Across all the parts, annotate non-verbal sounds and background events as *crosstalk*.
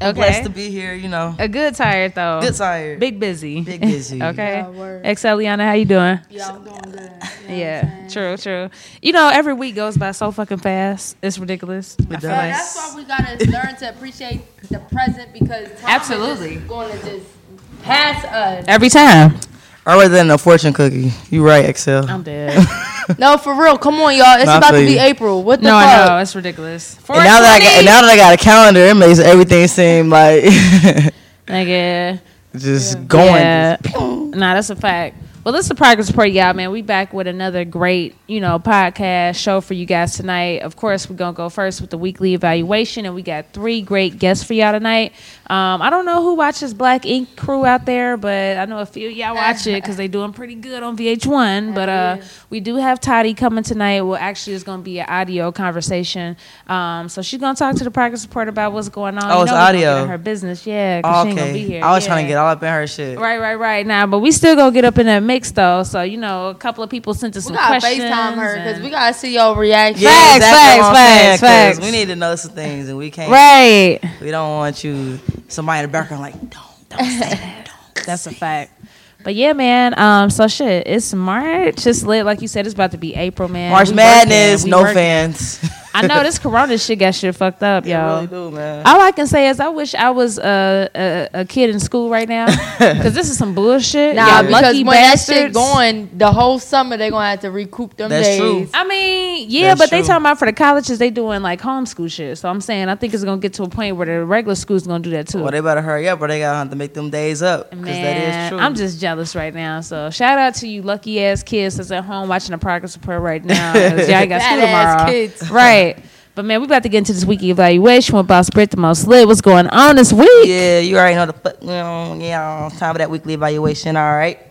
Okay. Blessed to be here, you know. A good tired though. Good tired. Big busy. Big busy. *laughs* okay. Yeah, word. Exceliana, how you doing? Yeah, I'm doing good. You know Yeah, true, true. You know, every week goes by so fucking fast. It's ridiculous. I feel does. Like- that's why we gotta learn to appreciate the present because time Absolutely. is just going to just pass us. Every time. Other than a fortune cookie. You right, Exel. I'm dead. *laughs* *laughs* No, for real. Come on, y'all. It's Nah, I about to be. April. What the no, fuck? I know it's ridiculous. and now that I got, and now that I got a calendar, it makes everything seem like *laughs* Nigga. *laughs* just going. Yeah. nah, that's a fact. Well, this is the progress report, y'all. Man, we back with another great, you know, podcast show for you guys tonight. Of course, we're gonna go first with the weekly evaluation, and we got three great guests for y'all tonight. Um, I don't know who watches Black Ink Crew out there, but I know a few of y'all watch it because they doing pretty good on VH1. But uh, we do have Toddy coming tonight. Well, actually, it's gonna be an audio conversation. Um, so she's gonna talk to the progress report about what's going on. Oh, You it's know we gonna get audio. in her business, yeah. 'cause she ain't gonna be okay. here. I was yeah. trying to get all up in her shit. Right, right, right. Now, but we still gonna get up in that mix though. So you know, a couple of people sent us We some gotta questions. FaceTime her because we gotta see your reaction. Yeah, Facts, exactly what I'm facts, facts. We need to know some things, and we can't. right. We don't want you somebody in the background like don't don't say that. Don't. *laughs* That's a fact. But yeah, man. Um, so shit, it's March. It's lit, like you said. It's about to be April, man. March We Madness, no working. fans. *laughs* I know this Corona shit got shit fucked up, It yo. really do, man. All I can say is I wish I was a a, a kid in school right now *laughs* because this is some bullshit. Nah, Y'all because lucky when that shit going, the whole summer they're gonna have to recoup them That's days. true. I mean, yeah, That's but they talking about for the colleges they doing like homeschool shit. So I'm saying I think it's gonna get to a point where the regular school's gonna do that too. Well, they better hurry up, or they gotta have to make them days up. Because that Man, true. I'm just jealous right now. So shout out to you lucky ass kids that's at home watching the progress report right now. y'all ain't got school Badass tomorrow. kids. Right. But man, we about to get into this weekly evaluation with Boss Britt the most lit. What's going on this week? Yeah, you already know the fuck. You know, yeah, time for that weekly evaluation. All right.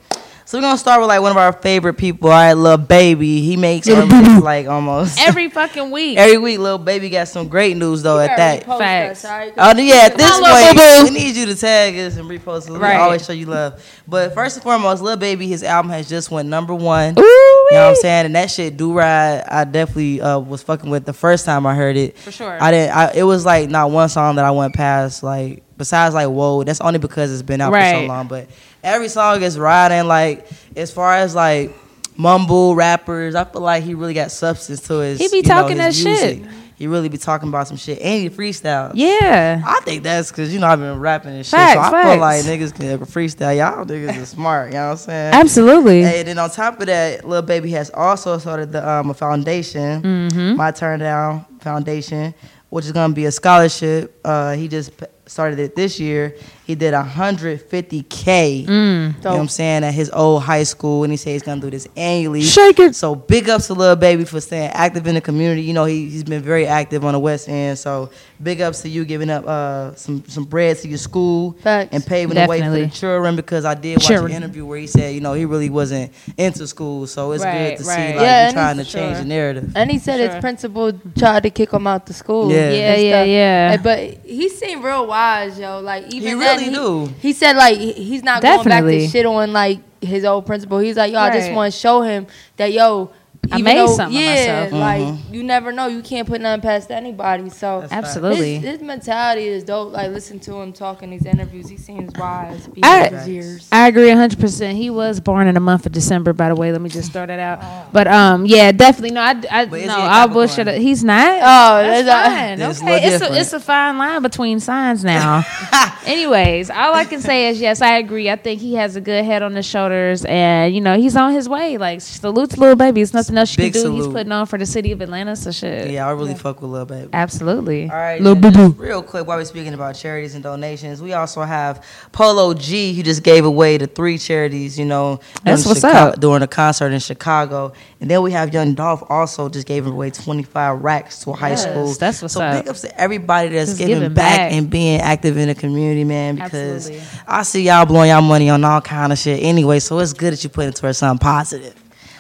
So we're gonna start with like one of our favorite people. All right, little baby. He makes our like almost Every fucking week. *laughs* every week. Little baby got some great news though. You At that. Facts. us, alright? Oh yeah, at this Hello, point, we need you to tag us and repost us. We always show you love. But first and foremost, little Baby, his album has just went number one. Ooh, You know what I'm saying? And that shit do ride. I definitely uh, was fucking with the first time I heard it. For sure. I didn't. I, it was like not one song that I went past. Like besides like whoa, that's only because it's been out for so long. But every song is riding. Like as far as like mumble rappers, I feel like he really got substance to his. He be know, talking his that shit. He really be talking about some shit, and he freestyle. Yeah. I think that's because you know I've been rapping and shit, Facts, so I facts. feel like niggas can freestyle. Y'all niggas are smart. You know what I'm saying? Absolutely. And then on top of that, Lil Baby has also started the um, a foundation, Mm-hmm. My Turn Down Foundation, which is gonna be a scholarship. Uh, he just started it this year. He did 150k. Mm. You know what I'm saying at his old high school, and he said he's gonna do this annually. Shake it. So big ups to Lil Baby for staying active in the community. You know he he's been very active on the West End. So big ups to you giving up uh, some some bread to your school Facts. and paving the way for the children. Because I did watch Children. an interview where he said you know he really wasn't into school. So it's Right, good to right. see like Yeah, you trying to it's- change the narrative. And he said Sure. his principal tried to kick him out the school. Yeah. Yeah, yeah, yeah. But he seemed real wise, yo. Like even He then, really do. He said like he's not going back Definitely. to shit on like his old principal. He's like, yo, I just want to show him that yo. I even made though- something of yeah, myself. like Mm-hmm. you never know. You can't put nothing past anybody. So That's Absolutely. his, his mentality is dope. Like listen to him talking these interviews. He seems wise. Be I- his years. I agree 100%. He was born in the month of December, by the way. Let me just throw that out. But um, yeah, definitely. No, I, I no, he a I'll bullshit. Capricorn? it. He's not. Oh, that's that's- fine. It's a okay, little it's a, it's a fine line between signs now. *laughs* Anyways, all I can say is yes, I agree. I think he has a good head on his shoulders, and you know he's on his way. Like salute to little baby. It's nothing nothing else you Big can do. He's salute. putting on for the city of Atlanta. So shit. Yeah, I really fuck with Lil Baby. Absolutely. All right, Lil then, Boo real quick while we're speaking about charities and donations, we also have Polo G who just gave away to three charities, you know, That's what's Chica- up. during a concert in Chicago. And then we have Young Dolph also just gave away 25 racks to a high Yes, school. that's what's so up. big ups to everybody that's Just giving, giving back, back. and being active in the community, man, because Absolutely. I see y'all blowing y'all money on all kind of shit anyway, so it's good that you put it towards something positive.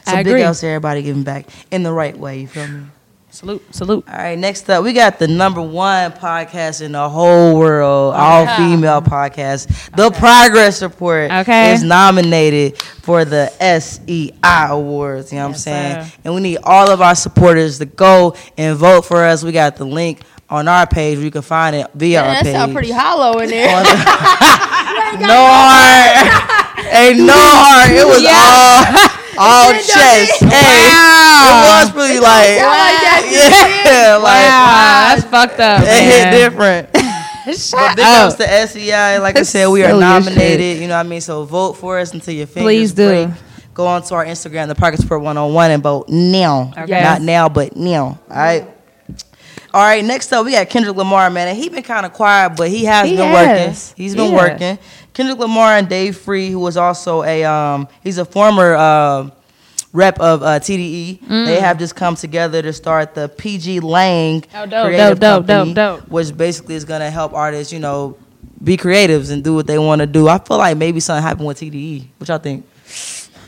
So I big agree. ups to everybody giving back in the right way, you feel me? Salute. Salute. All right, next up, we got the number one podcast in the whole world, oh, all female podcast. The Progress Report Okay. is nominated for the SEI Awards. You know what I'm saying? sir. And we need all of our supporters to go and vote for us. We got the link on our page. You can find it via Man, our that page. sound pretty hollow in there. The- *laughs* *laughs* no heart. Ain't no heart. It was *laughs* all Oh, all chest. Hey, it was really like, yeah, like *laughs* Wow, that's fucked up. it hit man. different. *laughs* But big up. ups to SEI. Like I said, we are nominated. You know what I mean? So vote for us until your fingers Please do. break. Go on to our Instagram, the Progress Report 101, and vote now. Okay. Not now, but now. All right. All right, next up, we got Kendrick Lamar, man. And he's been kind of quiet, but he has He been has. working. He's been Yeah. working. Kendrick Lamar and Dave Free, who was also a um, he's a former uh, rep of uh, TDE. They have just come together to start the PG Lang Mm. Oh, dope, Creative dope, dope, Company, dope, dope. which basically is gonna help artists, you know, be creatives and do what they want to do. I feel like maybe something happened with TDE. What y'all think?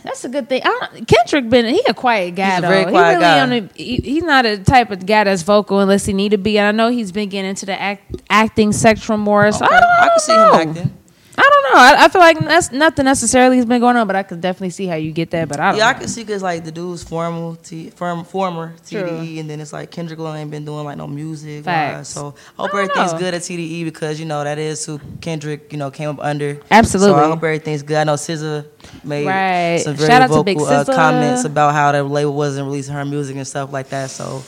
That's a good thing. I don't, Kendrick been he a quiet guy He's a though. very quiet he really guy. On he, he's not a type of guy that's vocal unless he need to be. And I know he's been getting into the act, acting spectrum more. So I don't, I I can don't see him know. acting. I don't know. I, I feel like that's nothing necessarily has been going on, but I could definitely see how you get that. But I don't Yeah, I know. can see because like the dude's formal, t- firm, former True. TDE, and then it's like Kendrick Lamar ain't been doing like no music. Wise. So I hope I everything's know. good at TDE because you know that is who Kendrick you know came up under. Absolutely. So I hope everything's good. I know SZA made Right. some very Shout vocal uh, comments about how the label wasn't releasing her music and stuff like that. So.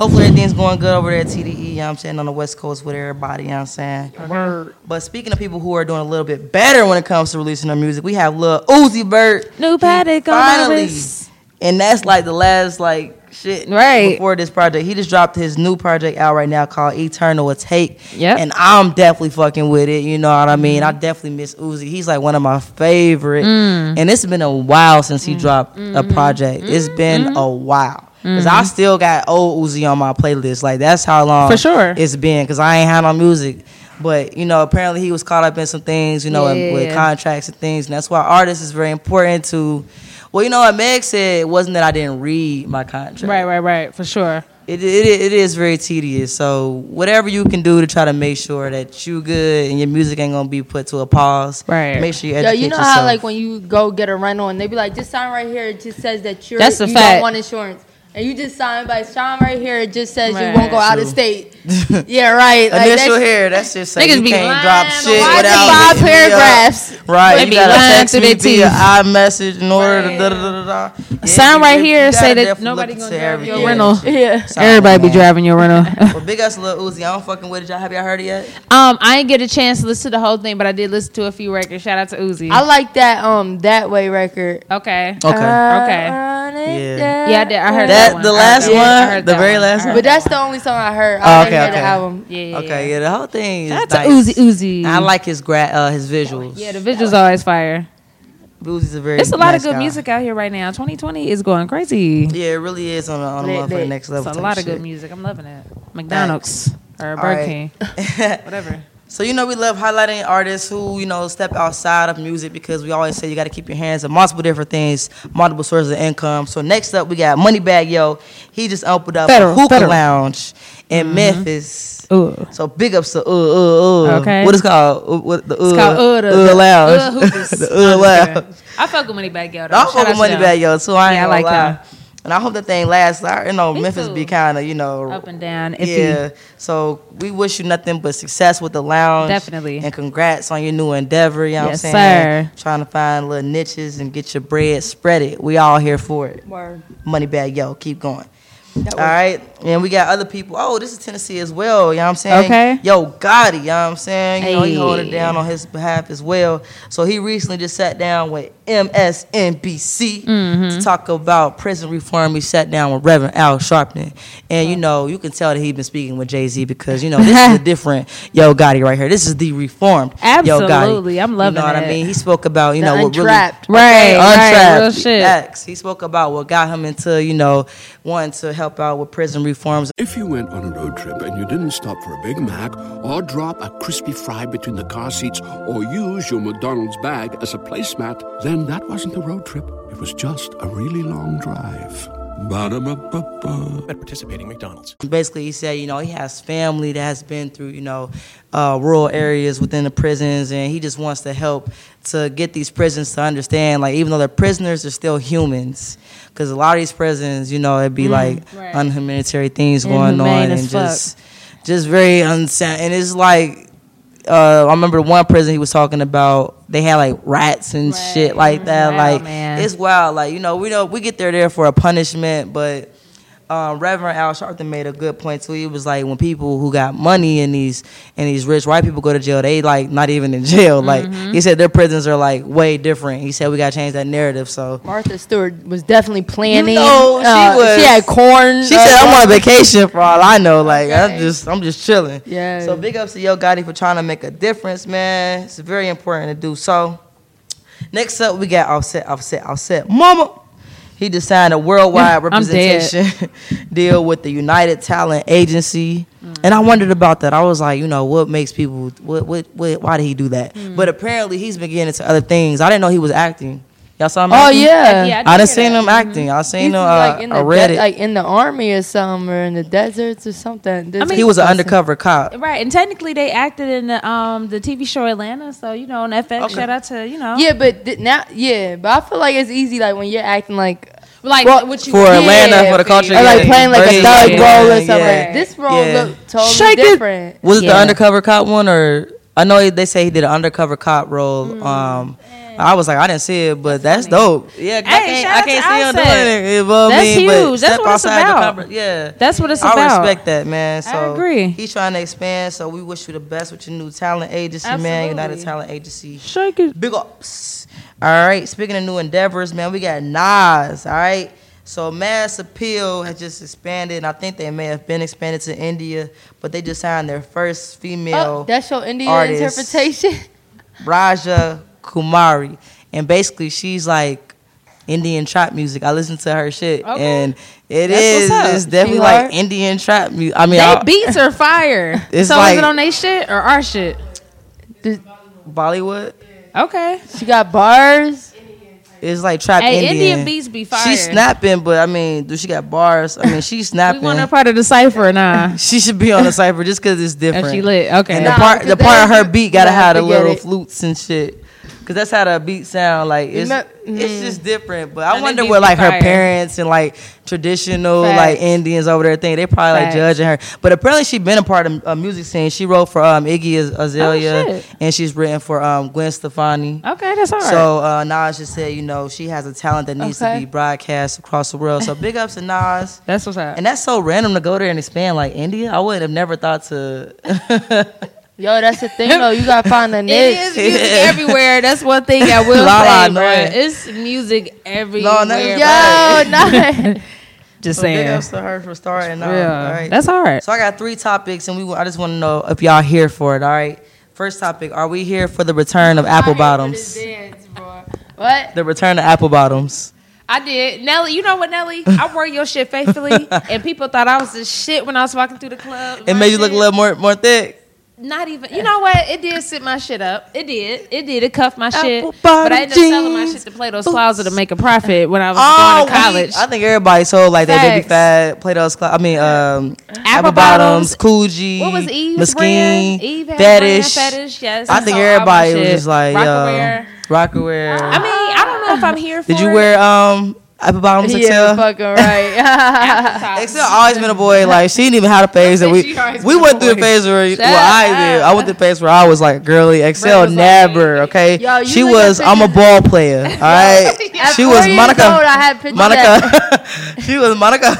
Hopefully everything's going good over there at TDE, you know what I'm saying, on the West Coast with everybody, you know what I'm saying? But speaking of people who are doing a little bit better when it comes to releasing their music, we have Lil Uzi Vert. New He paddock finally, wrist. and that's like the last like shit Right. before this project. He just dropped his new project out right now called Eternal Atake. Yep. And I'm definitely fucking with it. You know what I mean? I definitely miss Uzi. He's like one of my favorite. Mm. And it's been a while since he dropped a Mm-hmm. project. It's been a while. Cause I mm-hmm. still got old Uzi on my playlist. Like that's how long For sure. it's been. Cause I ain't had no music. But you know, apparently he was caught up in some things, you know, and with contracts and things, and that's why artists is very important to. Well, you know what Meg said it wasn't that I didn't read my contract. Right, right, right. For sure. It, it it is very tedious. So whatever you can do to try to make sure that you good and your music ain't gonna be put to a pause. Right. Make sure you Yo, educate you know yourself. how like when you go get a rental and they be like, this sign right here. It just says that you're That's a you fact. don't want insurance. And you just sign by sign right here. It just says Right. you won't go out of state. *laughs* yeah, right. Like, Initial that's- here, that's just like Niggas you be can't drop shit why Why is it without five hitting me up. paragraphs? Right, They you be gotta lying text me via iMessage in order Right. to da da da da da. Yeah, Sign right here, say that definitely nobody gonna into drive your everything. rental. *laughs* Yeah. Sorry, Everybody be driving your rental. *laughs* Well, big ups to Lil Uzi. I don't fucking with it. Y'all have y'all heard it yet? um, I didn't get a chance to listen to the whole thing, but I did listen to a few records. Shout out to Uzi. I like that um that way record. okay. Okay. Okay. Yeah. Yeah, I did. I heard that, That one. the I heard last that one, I heard the very one. last one? But that's the only song I heard. Oh, I okay, didn't hear okay. the album. Yeah, yeah, Okay, yeah. yeah, the whole thing is Shout out nice. to Uzi Uzi. I like his gra- uh, his visuals. Yeah, the visuals are always fire. Uzi's a very. There's a lot nice of good guy. music out here right now. 2020 is going crazy. Yeah, it really is on a, on a Lit, motherfucking next level. It's a lot of shit. good music. I'm loving it. McDonald's or Burger Alright. King, *laughs* whatever. So you know we love highlighting artists who you know step outside of music because we always say you got to keep your hands on multiple different things, multiple sources of income. So next up we got Moneybagg Yo. He just opened up Federal, a hookah federal. lounge in Memphis. Ooh. So big ups to uh uh uh. Okay. What is called? Uh, what the uh, It's called uh, the, uh the lounge. Uh, the uh I'm just lounge. kidding. *laughs* I fuck with Moneybagg Yo. though. I Shout fuck out with to them. Moneybagg Yo too. I ain't Yeah, I gonna like lie. them. And I hope that thing lasts. I you know Me Memphis too. be kind of you know Up and down. Iffy. yeah. So we wish you nothing but success with the lounge. Definitely. And congrats on your new endeavor. You know Yes, what I'm saying? sir. Trying to find little niches and get your bread. Spread it. We all here for it. Word. Money bag, yo. Keep going. All right. And we got other people. Oh, this is Tennessee as well. You know what I'm saying? Okay. Yo, Gotti, you know what I'm saying? You know, he holding it down on his behalf as well. So he recently just sat down with MSNBC Mm-hmm. to talk about prison reform. He sat down with Reverend Al Sharpton. And, you know, you can tell that he's been speaking with Jay Z because, you know, this is a *laughs* different Yo Gotti right here. This is the reformed Yo Gotti. Absolutely. I'm loving it. You know what I mean? He spoke about, you The know, what really untrapped. Right, right, untrapped. real shit. Facts. He spoke about what got him into, you know, wanting to help out with prison If you went on a road trip and you didn't stop for a Big Mac or drop a crispy fry between the car seats or use your McDonald's bag as a placemat, then that wasn't a road trip. It was just a really long drive. Ba-da-ba-ba-ba. at participating McDonald's. Basically, he said, you know, he has family that has been through, you know, uh, rural areas within the prisons, and he just wants to help to get these prisons to understand, like, even though they're prisoners, they're still humans. Because a lot of these prisons, you know, it'd be like right. unhumanitarian things going on, and fuck. just, just very unsound. And it's like, uh, I remember one prison he was talking about. They had like rats and shit like that. Wow, like man. it's wild. Like you know, we know we get there there for a punishment, but um, Reverend Al Sharpton made a good point too. He was like, when people who got money and these and these rich white people go to jail, they like not even in *laughs* jail. Like Mm-hmm. he said, their prisons are like way different. He said we got to change that narrative. So Martha Stewart was definitely planning. know, she Uh, was- She had corn. she uh, said, I'm on vacation for all I know. Like I'm just I'm just chilling. Yeah. So big ups to Yo Gotti for trying to make a difference, man. It's very important to do so. Next up, we got Offset, Offset, Offset, Mama. He just signed a worldwide *laughs* I'm representation *laughs* deal with the United Talent Agency, and I wondered about that. I was like, you know, what makes people, what, what, what why did he do that? Mm. But apparently, he's been getting into other things. I didn't know he was acting. Y'all saw him? Oh acting? yeah. Yeah, I did done hear seen that. him acting. I seen He's him. Uh, like in I the read de- it. like in the army or something, or in the deserts or something. This mean- he was an undercover cop. Right, and technically they acted in the um the TV show Atlanta, so you know on FX. Okay. Shout out to you know Yeah, but th- now, yeah, but I feel like it's easy. Like when you're acting like, like Well, what you for Atlanta, for the culture, or like playing like a very- thug yeah, role or something. yeah. This role Yeah. looked totally Shake it. different. Was it the undercover cop one or I know they say he did an undercover cop role. Mm. Um, I was like, I didn't see it, but that's dope. Yeah, 'cause I can't, I can't see him Offset. doing it. You know what That's mean? But huge. That's what it's about. Yeah, That's what it's I about. I respect that, man. So I agree. He's trying to expand, so we wish you the best with your new talent agency, man. Absolutely. United Talent Agency. Shake it. Big ups. All right. Speaking of new endeavors, man, we got Nas. All right. So Mass Appeal has just expanded, and I think they may have been expanded to India, but they just signed their first female Oh, that's your Indian artist. interpretation. *laughs* Raja Kumari, and basically she's like Indian trap music. I listen to her shit, Okay. and it That's is it's definitely She like hard? Indian trap music. I mean, They I- beats are fire. *laughs* It's so like- is it on they shit or our shit? Bollywood Okay. She got bars. It's like trap Hey, Indian. Indian beats be fire. She's snapping, but I mean, do she got bars? I mean, she's *laughs* We snapping. want her part of the cipher nah? *laughs* She should be on the cipher just because it's different. If she lit, okay. And Nah, the part, the part of her beat gotta have the have to get little it. flutes and shit. Cause that's how the beat sound. Like it's, me- it's just different. But I wonder what like her parents and like traditional Facts. like Indians over there think. They probably like Facts. judging her. But apparently she's been a part of a music scene. She wrote for um Iggy Az- Azalea Oh, and she's written for um Gwen Stefani. Okay, that's all right. So uh, Nas just said, you know, she has a talent that needs to be broadcast across the world. So big ups to Nas. that's what's up. And that's so random to go there and expand like India. I would have never thought to. *laughs* Yo, that's the thing though. You gotta find the *laughs* It niche. is music everywhere. That's one thing I will *laughs* Lalaa say, know bro. It's music everywhere. that's- Yo, *laughs* bruh. no. Just So big saying. ups to her for starting. out. Yeah, All right. that's all right. So I got three topics, and we. I just want to know if y'all here for it. All right. First topic: Are we here for the return of apple bottoms? What? The return of apple bottoms. I did. Nelly, you know what, Nelly? I wore your shit faithfully, and people thought I was the shit when I was walking through the club. It My made you look a little more more thick. Not even. You know what? It did sit my shit up. It did. It did. It cuffed my shit. But I ended up bottom selling my shit to Plato's boots. Closet to make a profit when I was Oh, going to college. I think everybody sold like that baby Facts. fat, Plato's. Cl- I mean, um, apple, Bottoms. bottoms, Coogi, What was Eve's Mesquite, brand? Eve had Fetish. fetish. Yes. I think sold all my everybody was just like, Rocawear. yo, Rocawear. I mean, I don't know if I'm here for Did you it. wear um apple bottoms, Yeah, Exel? fucking right. *laughs* Exel *laughs* always been a boy. Like she didn't even have a phase that *laughs* we we went through a phase where Shut well I did. I went through a phase where I was like girly. Exel was like- never. Okay, Yo, you she was. I'm a ball player. All right, At she was Monica. Old, I had pictures Monica. she was Monica.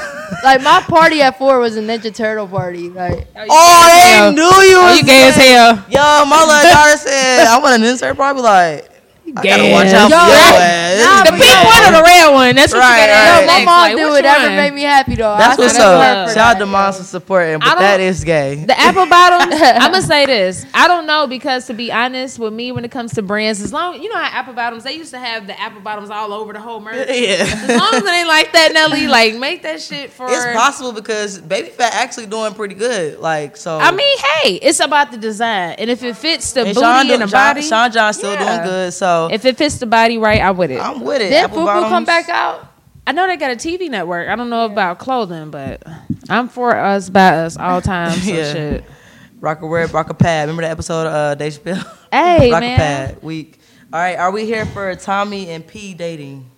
like my party at four was a Ninja Turtle party. Like Oh, they knew you Oh, was you gay as hell. Yo, my little daughter said, I want an insert. Probably like, I gotta watch out Yo, for your nah, ass. The pink one or the red one? That's what Right, you gotta right. Yo, my mom Like, do which whatever one? made me happy though. That's I what's up. Shout out to yo. moms for supporting, I but don't- that is gay. The *laughs* apple bottoms. *laughs* I'm gonna say this. I don't know because to be honest, with me when it comes to brands, as long you know how apple bottoms they used to have the apple bottoms all over the whole merch. Yeah. As long as it ain't like that, Nelly, like make that shit for. It's possible because Baby Phat actually doing pretty good. Like so. I mean, hey, it's about the design, and if it fits the and booty Sean, and the Sean, body, Sean John still Yeah. doing good. So if it fits the body right, I'm with it. I'm with it. Then Apple Fubu bottoms. come back out? I know they got a TV network. I don't know about clothing, but I'm for us by us all times. *laughs* So Yeah. shit. Rock a word, rock a pad. Remember the episode of uh, Dave Chappelle? *laughs* Hey rock man. a pad week. All right, are we here for Tommie and P dating?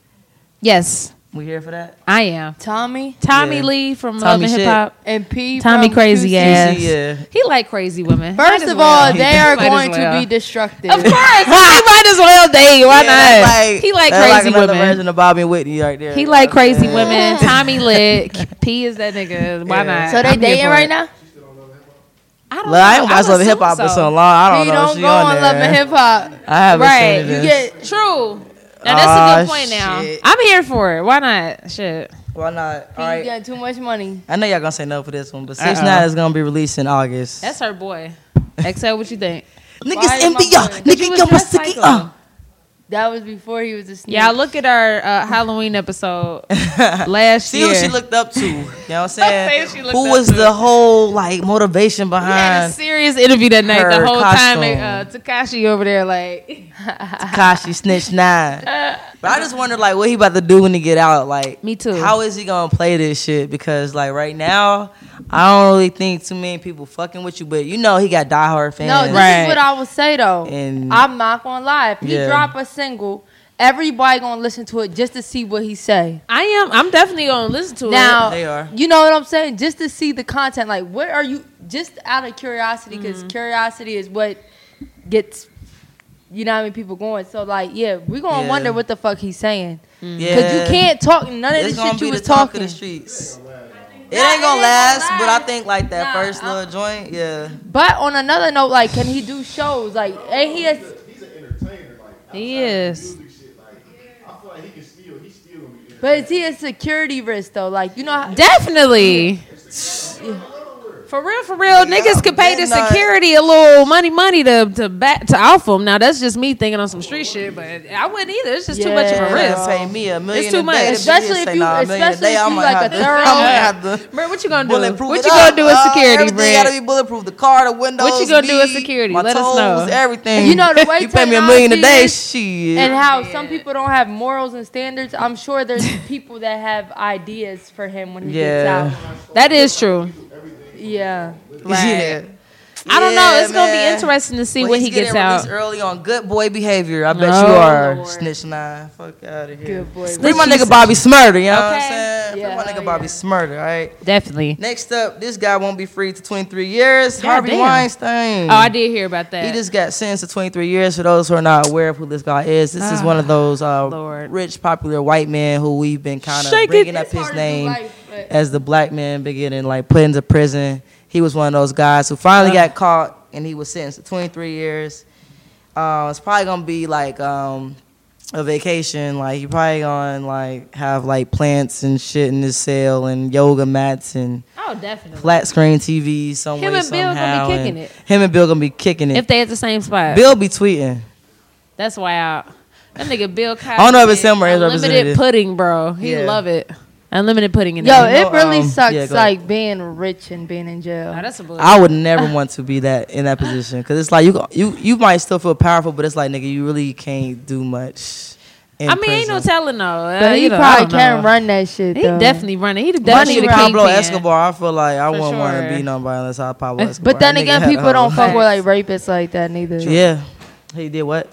Yes, We here for that? I am. Tommie Tommie Yeah. Lee from Tommie Love and. Hip Hop. and P. Tommie from crazy QC. ass. Yeah. He like crazy women. First of well. all, they are *laughs* going well. to be destructive. Of course, *laughs* he might as well date. Why Yeah, that's not? he like that's crazy another women. version of Bobby Whitney right there. He like crazy Yeah. women. *laughs* Tommie lit. P is that nigga. Why Yeah. not? So they I'm dating right it. now? I don't Look, I ain't know. watched Love and Hip Hop in so. so long. I don't P know. don't if she go on on. Love and Hip Hop. I haven't Right. seen You it. get True. Now that's a good point. Now shit. I'm here for it. Why not? Shit. Why not? P All right. getting too much money. I know y'all gonna say no for this one, but Six Uh-uh. Nine is gonna be released in August. That's her boy. Exel, what you think? *laughs* Niggas Why is y'all. boy- But you Nigga, was y'all dressed uh. Him. That was before he was a snitch. Yeah, look at our uh, Halloween episode *laughs* last See year. who she looked up to. You know what I'm *laughs* saying? Who she looked was to. the whole like motivation We had a behind serious interview that night. The her whole time, they, uh, Tekashi over there, like, *laughs* Tekashi Snitch Nine? But I just wonder like what he about to do when he get out. Like Me too. How is he gonna play this shit? Because like right now, I don't really think too many people fucking with you. But you know he got diehard fans. No, this Right. is what I would say though. And- I'm not gonna lie. If he Yeah. drop a single, everybody gonna listen to it just to see what he say. I am. I'm definitely gonna listen to it Now, They are. you know what I'm saying? Just to see the content, like what are you? Just out of curiosity, because Mm-hmm. curiosity is what gets, you know, how many people going. So like, yeah, we gonna Yeah. wonder what the fuck he's saying, Mm-hmm. Yeah. because you can't talk none of It's this shit you the was talk talking. of the streets. It Nah, ain't gonna it gonna last, but I think like that Nah, first I- little joint, yeah. But on another note, like, can he do shows? Like, ain't he? A, He's an entertainer. Like He of is. Music shit, like, I feel like he can still, he's still gonna be. but is he a security risk though? Like, you know, how, Definitely. For real, for real, niggas could pay the been not- security a little money, money to to back to off them. Now that's just me thinking on some street shit, but I wouldn't either. It's just too much of a risk. Pay me a million too a much. day. That Especially if you- nah, a million a especially if you like a to- thorough- *laughs* I might have to *laughs* Bro, what you gonna do? What you gonna do with security, Everything Brent? gotta be bulletproof. The car, the windows. What you gonna do with security? Let us know. Everything. You know, the way *laughs* you pay me a million a day. technology Shit. and how some people don't have morals and standards. I'm sure there's people that have ideas for him when he gets out. That is true. Yeah. Yeah. I don't know. It's gonna be interesting to see Well, when he gets out. early on good boy behavior. I bet Oh, you are. Lord. Snitch nine. Fuck out of here. Good boy. Free my nigga Bobby Shmurda, you know what I'm Okay. saying? Yeah, Free my nigga Bobby yeah. Shmurda, all right? Definitely. Next up, this guy won't be free to 23 years. God Harvey damn. Weinstein. Oh, I did hear about that. He just got sentenced to 23 years. For those who are not aware of who this guy is, this is one of those uh, rich, popular white men who we've been kind of bringing up his hard to do name life, as the black man been getting like put into prison. He was one of those guys who finally got caught and he was sentenced to 23 years. Uh, it's probably gonna be like um, a vacation. Like he probably gonna like have like plants and shit in his cell and yoga mats and oh, definitely. flat screen TV some Him and Bill gonna be kicking it. Him and Bill gonna be kicking it. If they at the same spot, Bill be tweeting. that's wild. That nigga Bill Cosby. I don't know if it's him or his representative. pudding, bro. He Yeah. love it. Unlimited pudding in Yo, there. know, it really um, sucks yeah, like being rich and being in jail. Nah, that's a bullshit. I would never want to be that in that position because it's like you you you might still feel powerful, but it's like nigga, you really can't do much. in I mean, ain't no telling though. but Uh, he you know, probably can't know. run that shit. He though. definitely running. He Once definitely you the Pablo kingpin. Escobar, I feel like I For wouldn't want to be nobody unless I Pablo Escobar. *laughs* But then again, people don't fuck with like rapists like that neither. Yeah, he did what?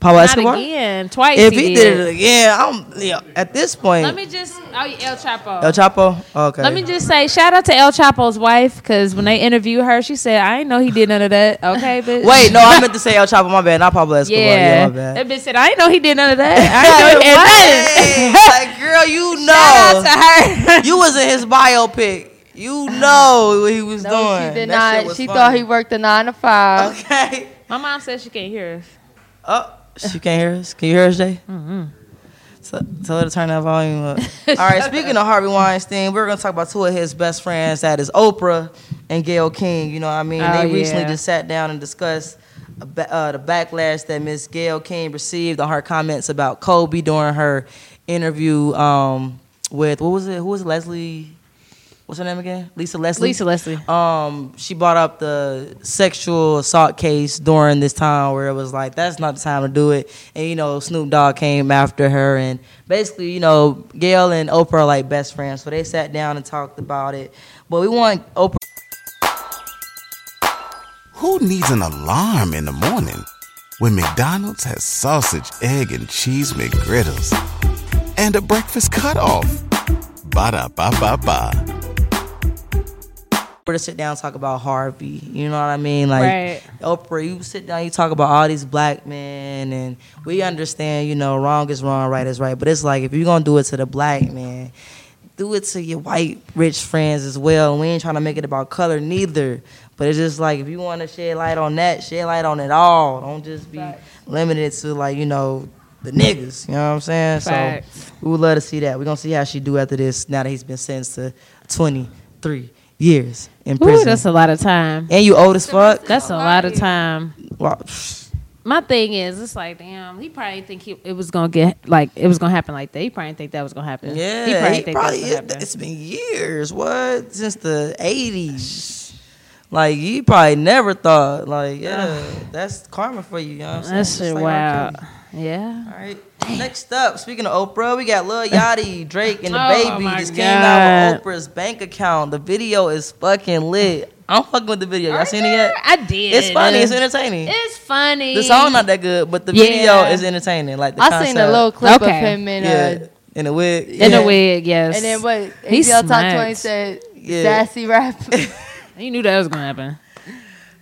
Pablo Not Escobar. again. Twice. If he, he did it again, I'm yeah, at this point. Let me just. Oh, yeah, El Chapo. El Chapo. Oh, okay. Let me just say, shout out to El Chapo's wife, because when they interviewed her, she said, "I didn't know he did none of that." Okay, *laughs* bitch. Wait, no, I meant to say El Chapo. My bad, not Pablo Escobar. Yeah, Yeah, my bad. that bitch said, "I didn't know he did none of that." *laughs* I didn't know he had nothing. Hey, like, girl, girl, you *laughs* Shout out know, to her. you was in his biopic. You know what he was No, doing. she did That not. She funny. thought he worked a nine to five. Okay. My mom says she can't hear us. Oh, she can't hear us. Can you hear us, Jay? Mm-hmm. So, tell her to turn that volume up. *laughs* All right. Speaking of Harvey Weinstein, we're gonna talk about two of his best friends. That is Oprah and Gayle King. You know what I mean? Oh, they recently just sat down and discussed uh, the backlash that Miss Gayle King received on her comments about Kobe during her interview um, with what was it? Who was it? Leslie? What's her name again? Lisa Leslie. Lisa Leslie. Um, she brought up the sexual assault case during this time where it was like that's not the time to do it, and you know Snoop Dogg came after her, and basically you know Gayle and Oprah are like best friends, so they sat down and talked about it. But we want Oprah. Who needs an alarm in the morning when McDonald's has sausage, egg, and cheese McGriddles and a breakfast cutoff? Ba da ba ba ba. To sit down and talk about Harvey. You know what I mean? Like Right. Oprah, you sit down, you talk about all these black men, and we understand, you know, wrong is wrong, right is right. But it's like if you're gonna do it to the black man, do it to your white rich friends as well. We ain't trying to make it about color neither. But it's just like if you want to shed light on that, shed light on it all. Don't just be limited to like you know the niggas. You know what I'm saying? Facts. So we would love to see that. We're gonna see how she do after this. Now that he's been sentenced to 23 years in Ooh, prison. that's a lot of time. and you old as fuck. That's a lot of time. Wow. psh, My thing is, it's like, damn, he probably think he, it was gonna get like it was gonna happen like that. He probably didn't think that was gonna happen. Yeah, he probably didn't think probably- that was gonna happen. it's been years. What since the eighties? Like you probably never thought. Like yeah, that's karma for you. You know what I'm saying? That Just shit like R. wild. Kelly. Yeah. All right. Next up, speaking of Oprah, we got Lil Yachty, Drake, and the *laughs* Oh, baby my just came out with God. Oprah's bank account. The video is fucking lit. I'm fucking with the video. Y'all seen it yet? I did. It's funny. It's entertaining. It's funny. The song not that good, but the Yeah. video is entertaining. Like the I concept. seen a little clip Okay. of him in yeah, uh, in a wig. in yeah. a wig. Yes. and then what? He ATL Top smacks. Twenty said Yeah. sassy rap. You *laughs* knew that was gonna happen.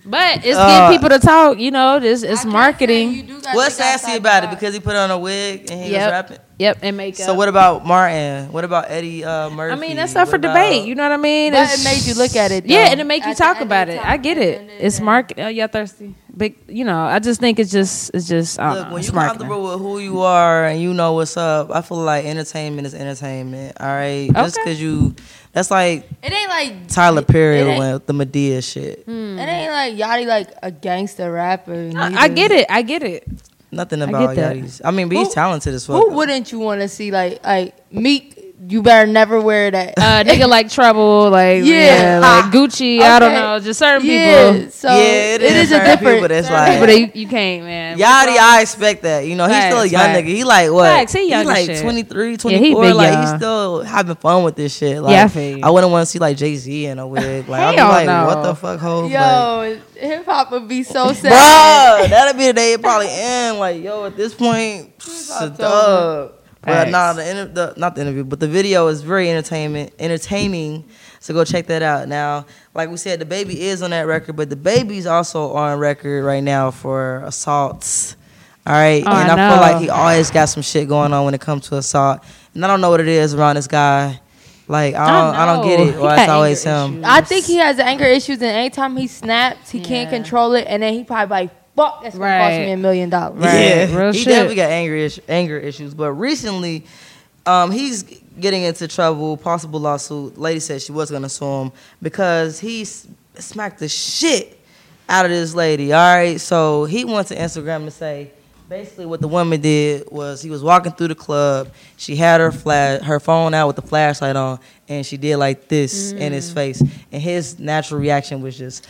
But it's Uh, getting people to talk. You know, this it's marketing. What's sassy about it? Because he put on a wig and he was rapping. Yep, and makeup. So what about Martin? What about Eddie uh, Murphy? I mean, that's up What for about- debate. You know what I mean? But It's- it made you look at it, Yeah, and it make you At talk end about it. I get it. end It's day. market. Oh, y'all thirsty? Big. You know, I just think it's just. It's just. I Look, know. when It's you marketing. comfortable with who you are and you know what's up, I feel like entertainment is entertainment. All right, okay. just because you, that's like It ain't like Tyler Perry with the Madea shit. It ain't like Yachty like a gangster rapper. I, I get it. I get it. Nothing about that. Yachty's. I mean, but he's Who- talented as fuck. Who wouldn't you want to see like like Meek? You better never wear that. Uh, nigga like trouble, *laughs* like yeah, Yeah. like Gucci. I don't know, just certain yeah, people. so Yeah, it it is is a certain different. people that's certain- like- But you, you can't, man. Yachty, I expect that. You know, he's still a young facts. nigga. He like what? Facts, he young as like shit. 23, Yeah, 24. he big like young. he's still having fun with this shit. Like Yeah, I. I wouldn't want to see like Jay Z in a wig. Like I'd be like, no. what the fuck, ho? Yo, hip hop would be so sad. Bruh, that'll be the day it probably end. Like, yo, at this point, *laughs* it's a dub. But Facts. nah, the, inter- the not the interview, but the video is very entertainment entertaining. So go check that out. Now, like we said, the baby is on that record, but the baby's also on record right now for assaults. All right, Oh, and I I, feel like he always got some shit going on when it comes to assault, and I don't know what it is around this guy. Like I don't, I, don't get it. He Or got it's always him. issues. I think he has anger issues, and anytime he snaps, he can't control it, and then he probably like, "Fuck, that's gonna cost Right. me a million dollars." Right. Yeah, real he shit. definitely got anger is- anger issues. But recently, um, he's getting into trouble, possible lawsuit. Lady said she was gonna sue him because he s- smacked the shit out of this lady. All right, so he went to Instagram to say. Basically, what the woman did was he was walking through the club. She had her flash, her phone out with the flashlight on, and she did like this in his face. And his natural reaction was just,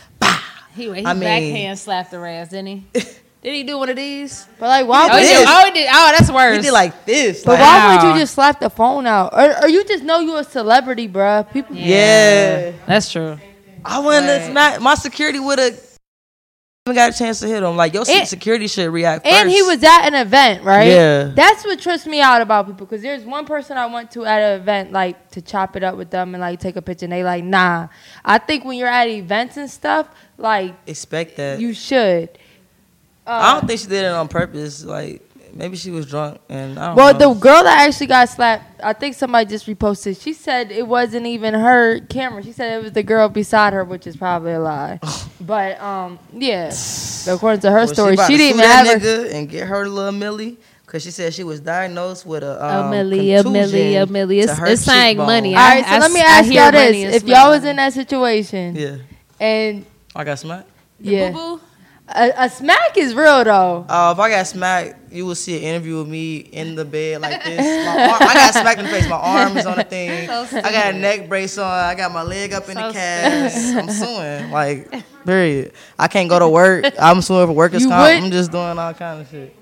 He, he I mean- backhand slapped her ass, didn't he? *laughs* Did he do one of these? But like, why Oh, would he you? did. Oh, he did. Oh, that's worse. he did like this. But like- why would Wow. you just slap the phone out, or, or you just know you're a celebrity, bruh? People, yeah. that's true. I wouldn't have Right. smacked. My security would have even got a chance to hit him. Like your And- security should react and he was at an event, right? Yeah. That's what trips me out about people. Because there's one person I went to at an event, like to chop it up with them and like take a picture, and they like, nah. I think when you're at events and stuff, like expect that. you should. Uh, I don't think she did it on purpose. Like maybe she was drunk and I don't Well, know. the girl that actually got slapped, I think somebody just reposted. She said it wasn't even her camera. She said it was the girl beside her, which is probably a lie. *sighs* but um, yeah, But according to her Well, story, about she didn't sue even that have her. and get her little Millie because she said she was diagnosed with a um, a milli, a milli, a contusion milli. to It's, her it's saying money. All right, so I- let me ask y'all this: If y'all was in that situation, Yeah, and I got smacked. yeah, Boo-boo? A, a smack is real though. Uh, if I got smacked, you will see an interview with me in the bed like this. My arm, I got smacked in the face. My arm is on the thing. *laughs* I got a neck brace on. I got my leg up in So the cast. I'm suing. Like, period. I can't go to work. I'm suing for workers' You comp. I'm just doing all kind of shit.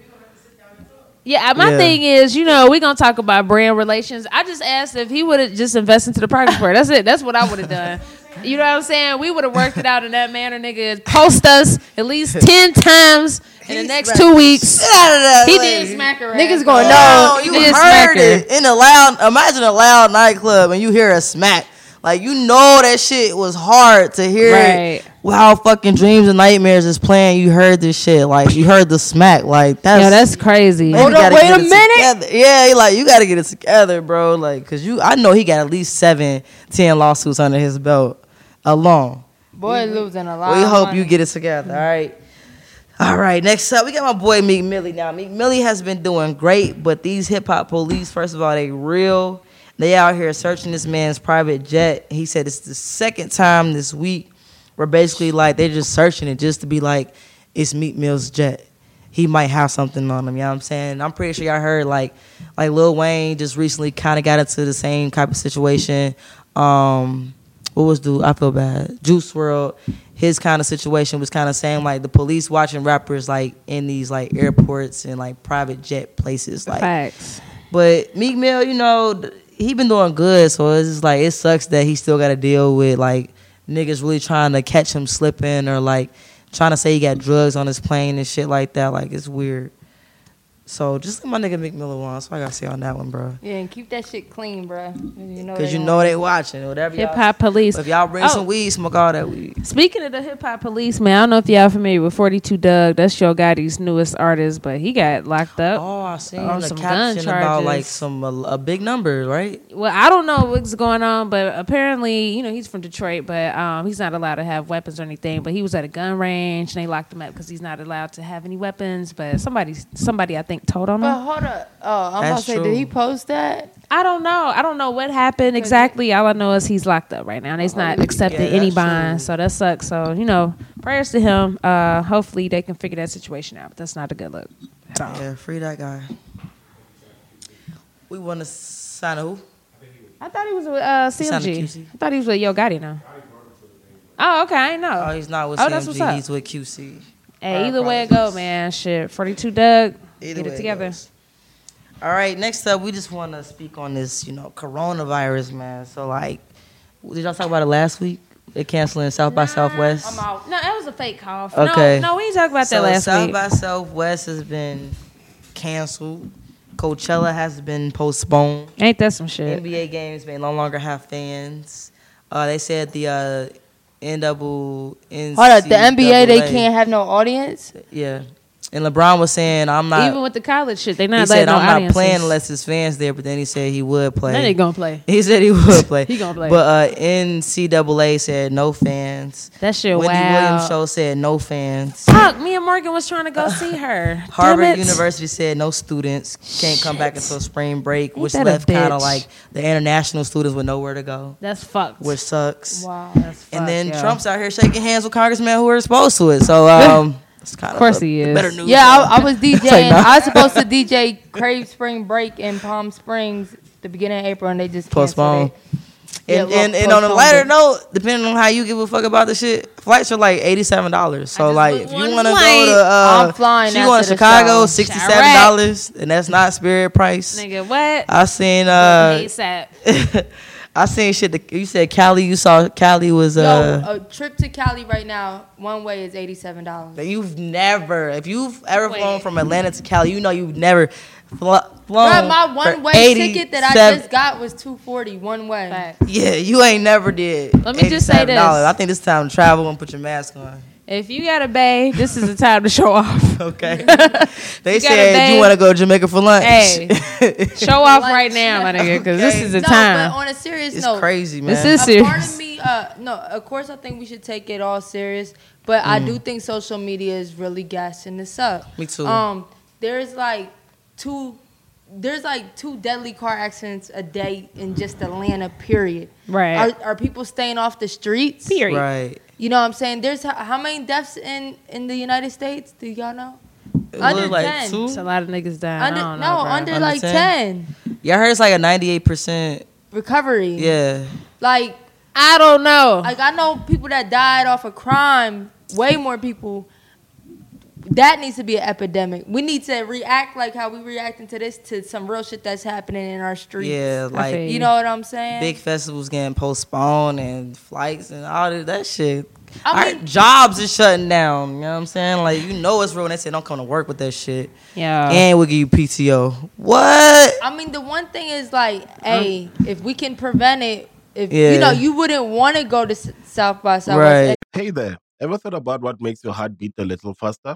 Yeah, my Yeah. thing is, you know, we're gonna talk about brand relations. I just asked if he would have just invested into the progress report. That's it. That's what I would have done. You know what I'm saying? We would have worked it out in that manner, nigga. Post us at least *laughs* ten times in the next smacked two weeks. shit out of that He lady. did smack her. Niggas ass. going No, no. Oh, you did heard it in a loud. Imagine a loud nightclub and you hear a smack. Like you know that shit was hard to hear. Right. While fucking dreams and nightmares is playing, you heard this shit. Like you heard the smack. Like that's Yo, that's crazy. Hold up, wait a minute. together. Yeah, like you got to get it together, bro. Like, cause you, I know he got at least seven, ten lawsuits under his belt alone. Boy, losing a lot. We hope money. you get it together. All right. All right. Next up, we got my boy Meek Millie. Now, Meek Millie has been doing great, but these hip hop police, first of all, they real. They out here searching this man's private jet. He said it's the second time this week where basically like they're just searching it just to be like, it's Meek Mill's jet. He might have something on him. You know what I'm saying? I'm pretty sure y'all heard like like Lil Wayne just recently kind of got into the same type of situation. Um, what was the I feel bad. Juice WRLD, his kind of situation was kind of saying like the police watching rappers like in these like airports and like private jet places like. Facts. But Meek Mill, you know, he been doing good, so it's just like it sucks that he still got to deal with like niggas really trying to catch him slipping or like trying to say he got drugs on his plane and shit like that. Like it's weird. So just let my nigga Meek Mill alone. That's I gotta say on that one, bro. Yeah, and keep that shit clean, bro. You know Cause they you don't- know they watching whatever. Hip y'all- hop police. If y'all bring Oh. some weed, smoke all that weed. Speaking of the hip hop police, man, I don't know if y'all familiar with 42 Dugg. That's Yo Gotti's newest artist, but he got locked up. Oh, I seen On the some gun caption about like some a, a big number, right? Well, I don't know what's going on, but apparently, you know, he's from Detroit, but um, he's not allowed to have weapons or anything. But he was at a gun range, and they locked him up because he's not allowed to have any weapons. But somebody, somebody, I think, told on But him. hold up. Oh, I'm about to say, true. did he post that? I don't know. I don't know what happened exactly. All I know is he's locked up right now, and he's not accepting Yeah, any that's bond. true. So that sucks. So you know, prayers to him. Uh, hopefully, they can figure that situation out. But that's not a good look at all. Yeah, free that guy. We want to sign a who? I thought he was with uh, signed to CMG. QC. I thought he was with Yo Gotti now. Oh, okay. I know. Oh, he's not with Oh, that's what's up. CMG. He's with QC. Hey, either way it go, man. Shit, forty-two Dugg. Either get it it together. goes. All right, next up, we just want to speak on this, you know, coronavirus, man. So, like, did y'all talk about it last week? They're canceling South by Southwest. I'm out. No, that was a fake cough. Okay. No, no, we didn't talk about so that last South week. South by Southwest has been canceled. Coachella has been postponed. Ain't that some shit? NBA games may no longer have fans. Uh, they said the uh, NCAA. Hold up. The NBA, they can't have no audience. Yeah, and LeBron was saying, "I'm not." Even with the college shit, they not. he said, no "I'm not audiences. playing unless his fans there." But then he said he would play. Then they gonna play. *laughs* He said he would play. *laughs* He gonna play. But uh, NCAA said no fans. That shit Wendy wow. Williams show said no fans. Fuck, me and Morgan was trying to go see *sighs* her. Harvard. University said no students can't come back until spring break, Ain't which left kind of like the international students with nowhere to go, That's fucked. which sucks. Wow. That's fucked, And then. Trump's out here shaking hands with congressmen who are exposed to it. So *laughs* um, it's kind of, Of course the, he is. better news. Yeah, I, I was *laughs* like, DJing. nah. I was supposed to DJ Crave Spring Break in Palm Springs the beginning of April, and they just Postponed. canceled it. Yeah, And, and, and on a lighter it. note, depending on how you give a fuck about the shit, flights are like eighty seven dollars. So like, if you want to flight. go to, uh, I'm flying She going to Chicago, sixty seven dollars, and that's not Spirit price. Nigga, what? I seen uh, ASAP. *laughs* I seen shit. That, you said Cali. You saw Cali was Yo, uh. a trip to Cali right now, one way is eighty-seven dollars. that you've never, if you've ever Wait. flown from Atlanta to Cali, you know you've never. fl- flown Bruh, my for one way ticket that I just got was two forty one way. Facts. Yeah, you ain't never did. Let me just say this. $87. I think it's time to travel and put your mask on. If you got a bay, this is the time to show off. *laughs* Okay. *laughs* they You said you bag? want to go to Jamaica for lunch. Hey. *laughs* Show off right now, my nigga, because this is the no, time. but on a serious note. it's note, crazy, man. This is serious. part of me, uh, no, of course, I think we should take it all serious, but I Mm. do think social media is really gassing this up. Me too. Um, there's like two, there's like two deadly car accidents a day in just Atlanta. Period. Right. Are, are people staying off the streets? Period. right. You know what I'm saying? There's how, how many deaths in in the United States? Do y'all know? It Under like 10. two. It's a lot of niggas dying. Under, I don't no, bro. under, Under like 10? 10. Yeah, I heard it's like a ninety-eight percent. recovery. Yeah. Like I don't know. Like I know people that died off of crime, way more people. That needs to be an epidemic. We need to react like how we reacting to this to some real shit that's happening in our streets. Yeah, like feel You know what I'm saying? big festivals getting postponed and flights and all that, that shit. I Our mean- jobs are shutting down. You know what I'm saying? Like you know it's real. when They say don't come to work with that shit, Yeah. and we'll give you PTO. What? I mean, the one thing is like, hey, if we can prevent it, if Yeah. you know, you wouldn't want to go to South by Southwest. Right. Hey there. Ever thought about what makes your heart beat a little faster?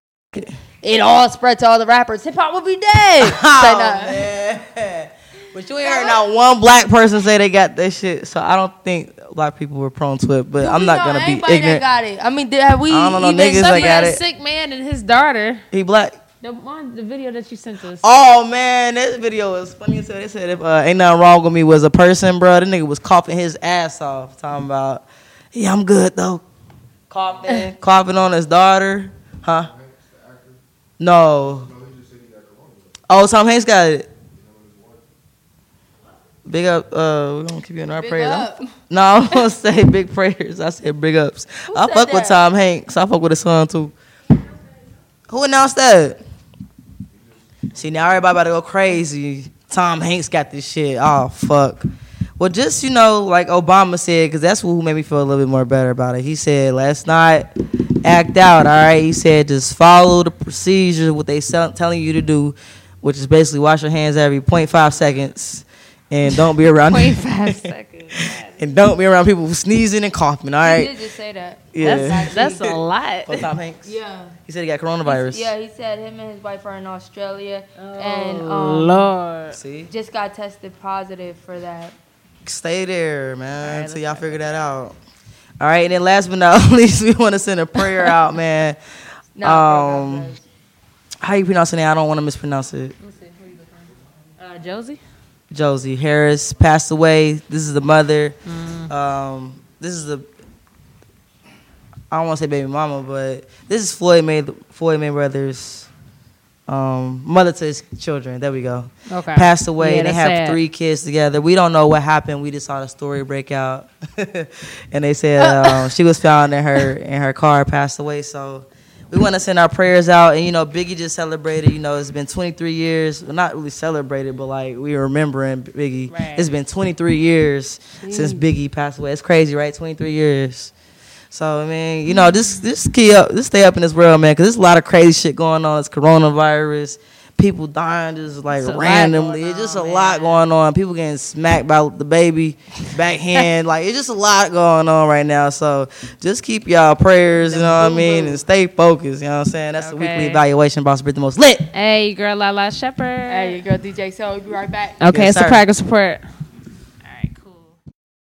It all spread to all the rappers. Hip hop will be dead. *laughs* Oh, Say nah. man. *laughs* But you ain't heard not one black person say they got this shit. So I don't think black people were prone to it. But I'm not know gonna be anybody that ignorant. got it. I mean, did, have we? I don't know, niggas Some that got it. sick man and his daughter. He black. The one, the video that you sent us. Oh man, this video was funny as hell. They said if uh, ain't nothing wrong with me was a person, bro. The nigga was coughing his ass off, talking about, yeah, I'm good though. Coughing, coughing on his daughter, huh? No. Oh, Tom Hanks got it. Big up, uh, we're gonna keep you in our Big prayers. up. *laughs* No, I'm gonna say big *laughs* prayers. I said big ups. I said fuck with? Tom Hanks. I fuck with his son too. Who announced that? See now everybody about to go crazy. Tom Hanks got this shit. Oh fuck. Well, just you know, like Obama said, because that's who made me feel a little bit more better about it. He said last night, act out. All right. He said just follow the procedure what they sell, telling you to do, which is basically wash your hands every 0.5 seconds, and don't be around *laughs* 25 *laughs* seconds. and don't be around people sneezing and coughing. All right. He did just say that. Yeah. That's, that's a lot. For Tom Hanks. Yeah. He said he got coronavirus. Yeah, he said him and his wife are in Australia and Oh, um, Lord. See. just got tested positive for that. Stay there, man, right, until let's y'all figure that out. All right, and then last but not *laughs* least, we want to send a prayer out, *laughs* man. No, Um, How you pronounce the name? I don't want to mispronounce it. Uh, Josie? Josie Harris passed away. This is the mother. Mm. Um, this is the. I don't want to say baby mama, but this is Floyd May Floyd Mayweather's um, mother to his children. There we go. Okay. Passed away, Yeah, they have sad. three kids together. We don't know what happened. We just saw the story break out, *laughs* and they said *laughs* um, she was found in her in her car, passed away. So we want to send our prayers out. And you know, Biggie just celebrated. You know, it's been 23 years. Well, not really celebrated, but like we were remembering Biggie. Right. It's been 23 years since Biggie passed away. It's crazy, right? 23 years. So I mean, you know, just just key up, just stay up in this world, man, because there's a lot of crazy shit going on. It's coronavirus, people dying just like It's randomly. going It's just on, a lot going on. People getting smacked by the baby backhand. *laughs* like it's just a lot going on right now. So just keep y'all prayers, you know what I mean, and stay focused. You know what I'm saying? That's the weekly evaluation. Boss Britt the most lit. Hey, your girl Lalaa Shepard. Hey, your girl DJ So, we'll be right back. Okay, Yes, it's the sir. progress report.